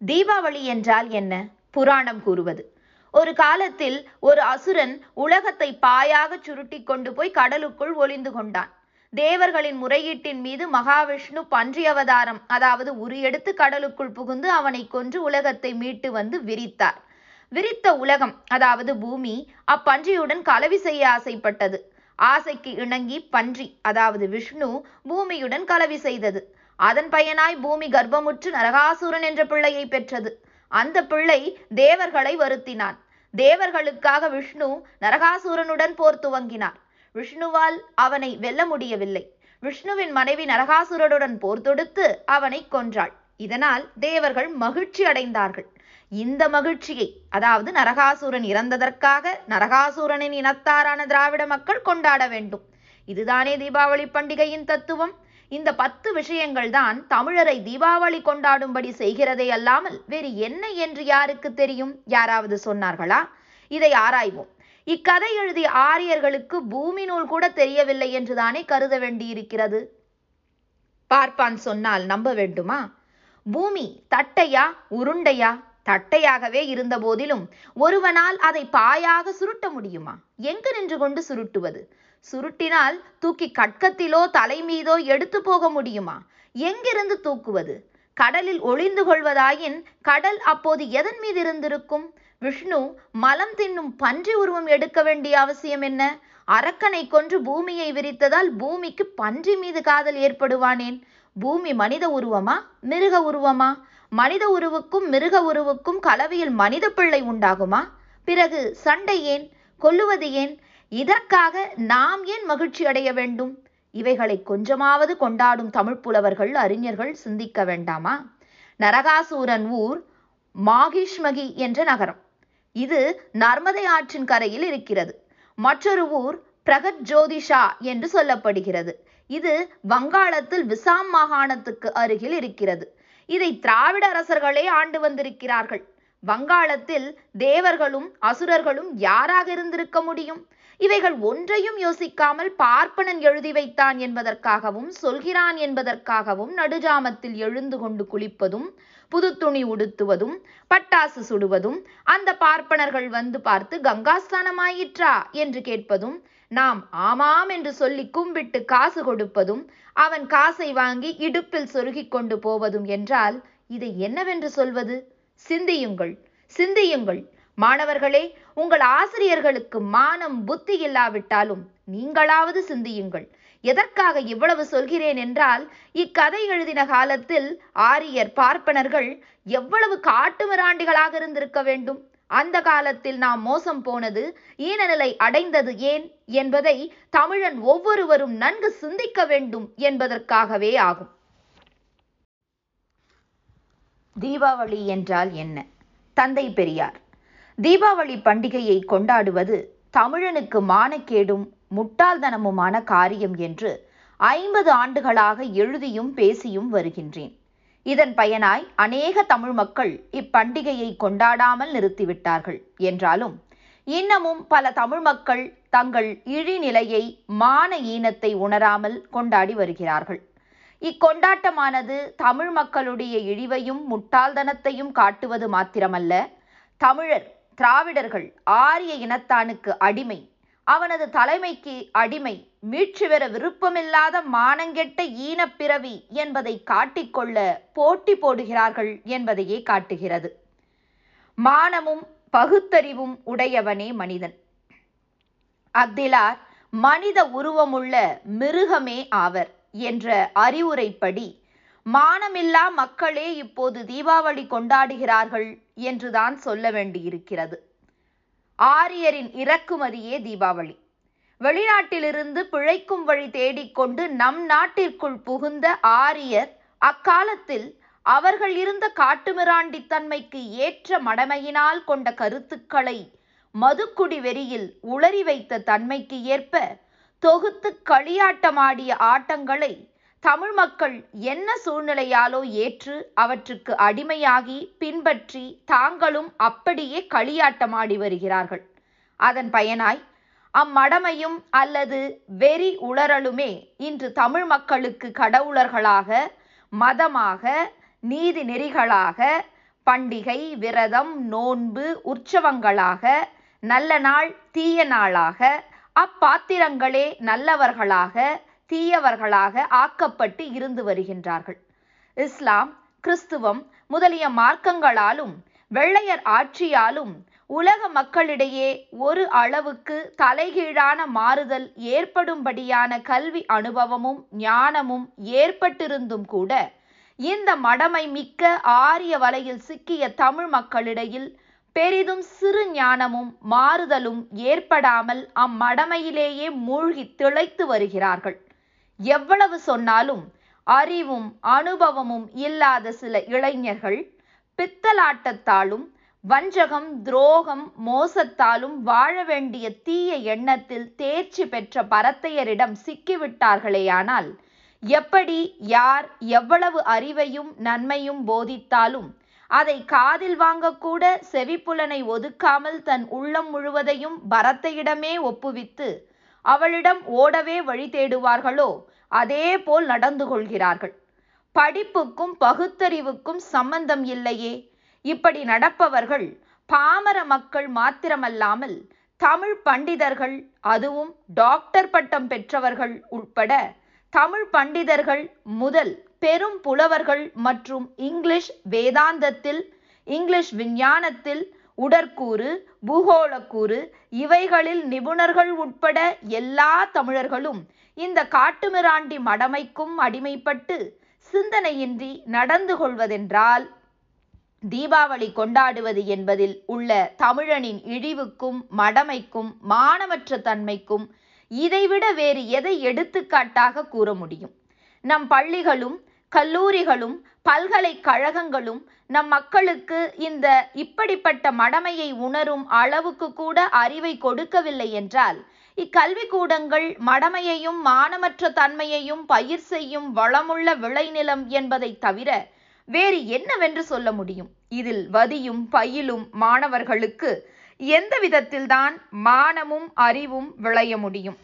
தீபாவளி என்றால் என்ன? புராணம் கூறுவது. ஒரு காலத்தில் ஒரு அசுரன் உலகத்தை பாயாக சுருட்டி கொண்டு போய் கடலுக்குள் ஒளிந்து கொண்டான். தேவர்களின் முறையீட்டின் மீது மகாவிஷ்ணு பன்றி அவதாரம் அதாவது உரு எடுத்து கடலுக்குள் புகுந்து அவனை கொன்று உலகத்தை மீட்டு வந்து விரித்தார். விரித்த உலகம் அதாவது பூமி அப்பன்றியுடன் கலவி செய்ய ஆசைப்பட்டது. ஆசைக்கு இணங்கி பன்றி அதாவது விஷ்ணு பூமியுடன் கலவி செய்தது. அதன் பயனாய் பூமி கர்ப்பமுற்று நரகாசுரன் என்ற பிள்ளையை பெற்றது. அந்த பிள்ளை தேவர்களை வருத்தினான். தேவர்களுக்காக விஷ்ணு நரகாசுரனுடன் போர் துவங்கினார். விஷ்ணுவால் அவனை வெல்ல முடியவில்லை. விஷ்ணுவின் மனைவி நரகாசுரனுடன் போர் தொடுத்து அவனை கொன்றாள். இதனால் தேவர்கள் மகிழ்ச்சி அடைந்தார்கள். இந்த மகிழ்ச்சியை அதாவது நரகாசுரன் இறந்ததற்காக நரகாசுரனின் இனத்தாரான திராவிட மக்கள் கொண்டாட வேண்டும். இதுதானே தீபாவளி பண்டிகையின் தத்துவம்? இந்த பத்து விஷயங்கள் தான் தமிழரை தீபாவளி கொண்டாடும்படி செய்கிறதே அல்லாமல் வேறு என்ன என்று யாருக்கு தெரியும்? யாராவது சொன்னார்களா? இதை ஆராய்வோம். இக்கதை எழுதிய ஆரியர்களுக்கு பூமி நூல் கூட தெரியவில்லை என்றுதானே கருத வேண்டியிருக்கிறது? பார்ப்பான் சொன்னால் நம்ப வேண்டுமா? பூமி தட்டையா உருண்டையா? தட்டையாகவே இருந்த போதிலும் ஒருவனால் அதை பாயாக சுருட்ட முடியுமா? எங்கு நின்று கொண்டு சுருட்டுவது? சுருட்டினால் தூக்கி கட்கத்திலோ தலை மீதோ எடுத்து போக முடியுமா? எங்கிருந்து தூக்குவது? கடலில் ஒளிந்து கொள்வதாயின் கடல் அப்போது எதன் மீது இருந்திருக்கும்? விஷ்ணு மலம் தின்னும் பன்றி உருவம் எடுக்க வேண்டிய அவசியம் என்ன? அரக்கனை கொன்று பூமியை விரித்ததால் பூமிக்கு பன்றி மீது காதல் ஏற்படுவானேன்? பூமி மனித உருவமா? மிருக உருவமா? மனித உருவுக்கும் மிருக உருவுக்கும் கலவையில் மனித பிள்ளை உண்டாகுமா? பிறகு சண்டை ஏன்? கொல்லுவது ஏன்? இதற்காக நாம் ஏன் மகிழ்ச்சி அடைய வேண்டும்? இவைகளை கொஞ்சமாவது கொண்டாடும் தமிழ் புலவர்கள் அறிஞர்கள் சிந்திக்க வேண்டாமா? நரகாசூரன் ஊர் மாகிஷ்மகி என்ற நகரம். இது நர்மதை ஆற்றின் கரையில் இருக்கிறது. மற்றொரு ஊர் பிரகத் ஜோதிஷா என்று சொல்லப்படுகிறது. இது வங்காளத்தில் விசாம் மாகாணத்துக்கு அருகில் இருக்கிறது. இதை திராவிட அரசர்களே ஆண்டு வந்திருக்கிறார்கள். வங்காளத்தில் தேவர்களும் அசுரர்களும் யாராக இருந்திருக்க முடியும்? இவைகள் ஒன்றையும் யோசிக்காமல் பார்ப்பனன் எழுதி வைத்தான் என்பதற்காகவும் சொல்கிறான் என்பதற்காகவும் நடுஜாமத்தில் எழுந்து கொண்டு குளிப்பதும் புது துணி உடுத்துவதும் பட்டாசு சுடுவதும் அந்த பார்ப்பனர்கள் வந்து பார்த்து கங்காஸ்தானமாயிற்றா என்று கேட்பதும் நாம் ஆமாம் என்று சொல்லி கும்பிட்டு காசு கொடுப்பதும் அவன் காசை வாங்கி இடுப்பில் சொருகிக் கொண்டு போவதும் என்றால் இதை என்னவென்று சொல்வது? சிந்தியுங்கள் சிந்தியுங்கள். மாணவர்களே உங்கள் ஆசிரியர்களுக்கு மானம் புத்தி இல்லாவிட்டாலும் நீங்களாவது சிந்தியுங்கள். எதற்காக இவ்வளவு சொல்கிறேன் என்றால் இக்கதை எழுதின காலத்தில் ஆரியர் பார்ப்பனர்கள் எவ்வளவு காட்டுமிராண்டிகளாக இருந்திருக்க வேண்டும். அந்த காலத்தில் நாம் மோசம் போனது ஈனநிலை அடைந்தது ஏன் என்பதை தமிழன் ஒவ்வொருவரும் நன்கு சிந்திக்க வேண்டும் என்பதற்காகவே ஆகும். தீபாவளி என்றால் என்ன? தந்தை பெரியார். தீபாவளி பண்டிகையை கொண்டாடுவது தமிழனுக்கு மானக்கேடும் முட்டாள்தனமுமான காரியம் என்று ஐம்பது ஆண்டுகளாக எழுதியும் பேசியும் வருகின்றேன். இதன் பயனாய் அநேக தமிழ் மக்கள் இப்பண்டிகையை கொண்டாடாமல் நிறுத்திவிட்டார்கள் என்றாலும் இன்னமும் பல தமிழ் மக்கள் தங்கள் இழிநிலையை மான ஈனத்தை உணராமல் கொண்டாடி வருகிறார்கள். இக்கொண்டாட்டமானது தமிழ் மக்களுடைய இழிவையும் முட்டாள்தனத்தையும் காட்டுவது மாத்திரமல்ல. தமிழர் திராவிடர்கள் ஆரிய இனத்தானுக்கு அடிமை. அவனது தலைமைக்கு அடிமை. மீட்சி பெற விருப்பமில்லாத மானங்கெட்ட ஈனப்பிறவி என்பதை காட்டிக்கொள்ள போட்டி போடுகிறார்கள் என்பதையே காட்டுகிறது. மானமும் பகுத்தறிவும் உடையவனே மனிதன். அக்திலார் மனித உருவமுள்ள மிருகமே ஆவர். என்ற அறிவுரைப்படி மானமில்லா மக்களே இப்போது தீபாவளி கொண்டாடுகிறார்கள் என்றுதான் சொல்ல வேண்டியிருக்கிறது. ஆரியரின் இறக்குமதியே தீபாவளி. வெளிநாட்டிலிருந்து பிழைக்கும் வழி தேடிக்கொண்டு நம் நாட்டிற்குள் புகுந்த ஆரியர் அக்காலத்தில் அவர்கள் இருந்த காட்டுமிராண்டித்தன்மைக்கு ஏற்ற மடமையினால் கொண்ட கருத்துக்களை மதுக்குடி வெறியில் உளறி வைத்த தன்மைக்கு ஏற்ப தொகுத்து களியாட்டமாடிய ஆட்டங்களை தமிழ் மக்கள் என்ன சூழ்நிலையாலோ ஏற்று அவற்றுக்கு அடிமையாகி பின்பற்றி தாங்களும் அப்படியே களியாட்டமாடி வருகிறார்கள். அதன் பயனாய் அம்மடமையும் அல்லது வெறி உளறலுமே இன்று தமிழ் மக்களுக்கு கடவுளர்களாக மதமாக நீதி நெறிகளாக பண்டிகை விரதம் நோன்பு உற்சவங்களாக நல்ல நாள் தீய நாளாக அப்பாத்திரங்களே நல்லவர்களாக தீயவர்களாக ஆக்கப்பட்டு இருந்து வருகின்றார்கள். இஸ்லாம் கிறிஸ்துவம் முதலிய மார்க்கங்களாலும் வெள்ளையர் ஆட்சியாலும் உலக மக்களிடையே ஒரு அளவுக்கு தலைகீழான மாறுதல் ஏற்படும்படியான கல்வி அனுபவமும் ஞானமும் ஏற்பட்டிருந்தும் கூட இந்த மடமை மிக்க ஆரிய வலையில் சிக்கிய தமிழ் மக்களிடையில் பெரிதும் சிறு ஞானமும் மாறுதலும் ஏற்படாமல் அம்மடமையிலேயே மூழ்கி திளைத்து வருகிறார்கள். எவ்வளவு சொன்னாலும் அறிவும் அனுபவமும் இல்லாத சில இளைஞர்கள் பித்தலாட்டத்தாலும் வஞ்சகம் துரோகம் மோசத்தாலும் வாழ வேண்டிய தீய எண்ணத்தில் தேர்ச்சி பெற்ற பரத்தையரிடம் சிக்கிவிட்டார்களேயானால் எப்படி யார் எவ்வளவு அறிவையும் நன்மையும் போதித்தாலும் அதை காதில் வாங்கக்கூட செவிப்புலனை ஒதுக்காமல் தன் உள்ளம் முழுவதையும் பரத்தையிடமே ஒப்புவித்து அவளிடம் ஓடவே வழி தேடுவார்களோ அதே போல் நடந்து கொள்கிறார்கள். படிப்புக்கும் பகுத்தறிவுக்கும் சம்பந்தம் இல்லையே. இப்படி நடப்பவர்கள் பாமர மக்கள் மாத்திரமல்லாமல் தமிழ் பண்டிதர்கள் அதுவும் டாக்டர் பட்டம் பெற்றவர்கள் உட்பட தமிழ் பண்டிதர்கள் முதல் பெரும் புலவர்கள் மற்றும் இங்கிலீஷ் வேதாந்தத்தில் இங்கிலீஷ் விஞ்ஞானத்தில் உடற்கூறு பூகோளக்கூறு இவைகளில் நிபுணர்கள் உட்பட எல்லா தமிழர்களும் இந்த காட்டுமிராண்டி மடமைக்கும் அடிமைப்பட்டு சிந்தனையின்றி நடந்து கொள்வதென்றால் தீபாவளி கொண்டாடுவது என்பதில் உள்ள தமிழனின் இழிவுக்கும் மடமைக்கும் மானமற்ற தன்மைக்கும் இதைவிட வேறு எதை எடுத்துக்காட்டாக கூற முடியும்? நம் பள்ளிகளும் கல்லூரிகளும் பல்கலைக்கழகங்களும் நம் மக்களுக்கு இந்த இப்படிப்பட்ட மடமையை உணரும் அளவுக்கு கூட அறிவை கொடுக்கவில்லை என்றால் இக்கல்விக்கூடங்கள் மடமையையும் மானமற்ற தன்மையையும் பயிர் செய்யும் வளமுள்ள விளைநிலம் என்பதை தவிர வேறு என்னவென்று சொல்ல முடியும்? இதில் வதியும் பயிலும் மாணவர்களுக்கு எந்த விதத்தில்தான் மானமும் அறிவும் விளைய முடியும்.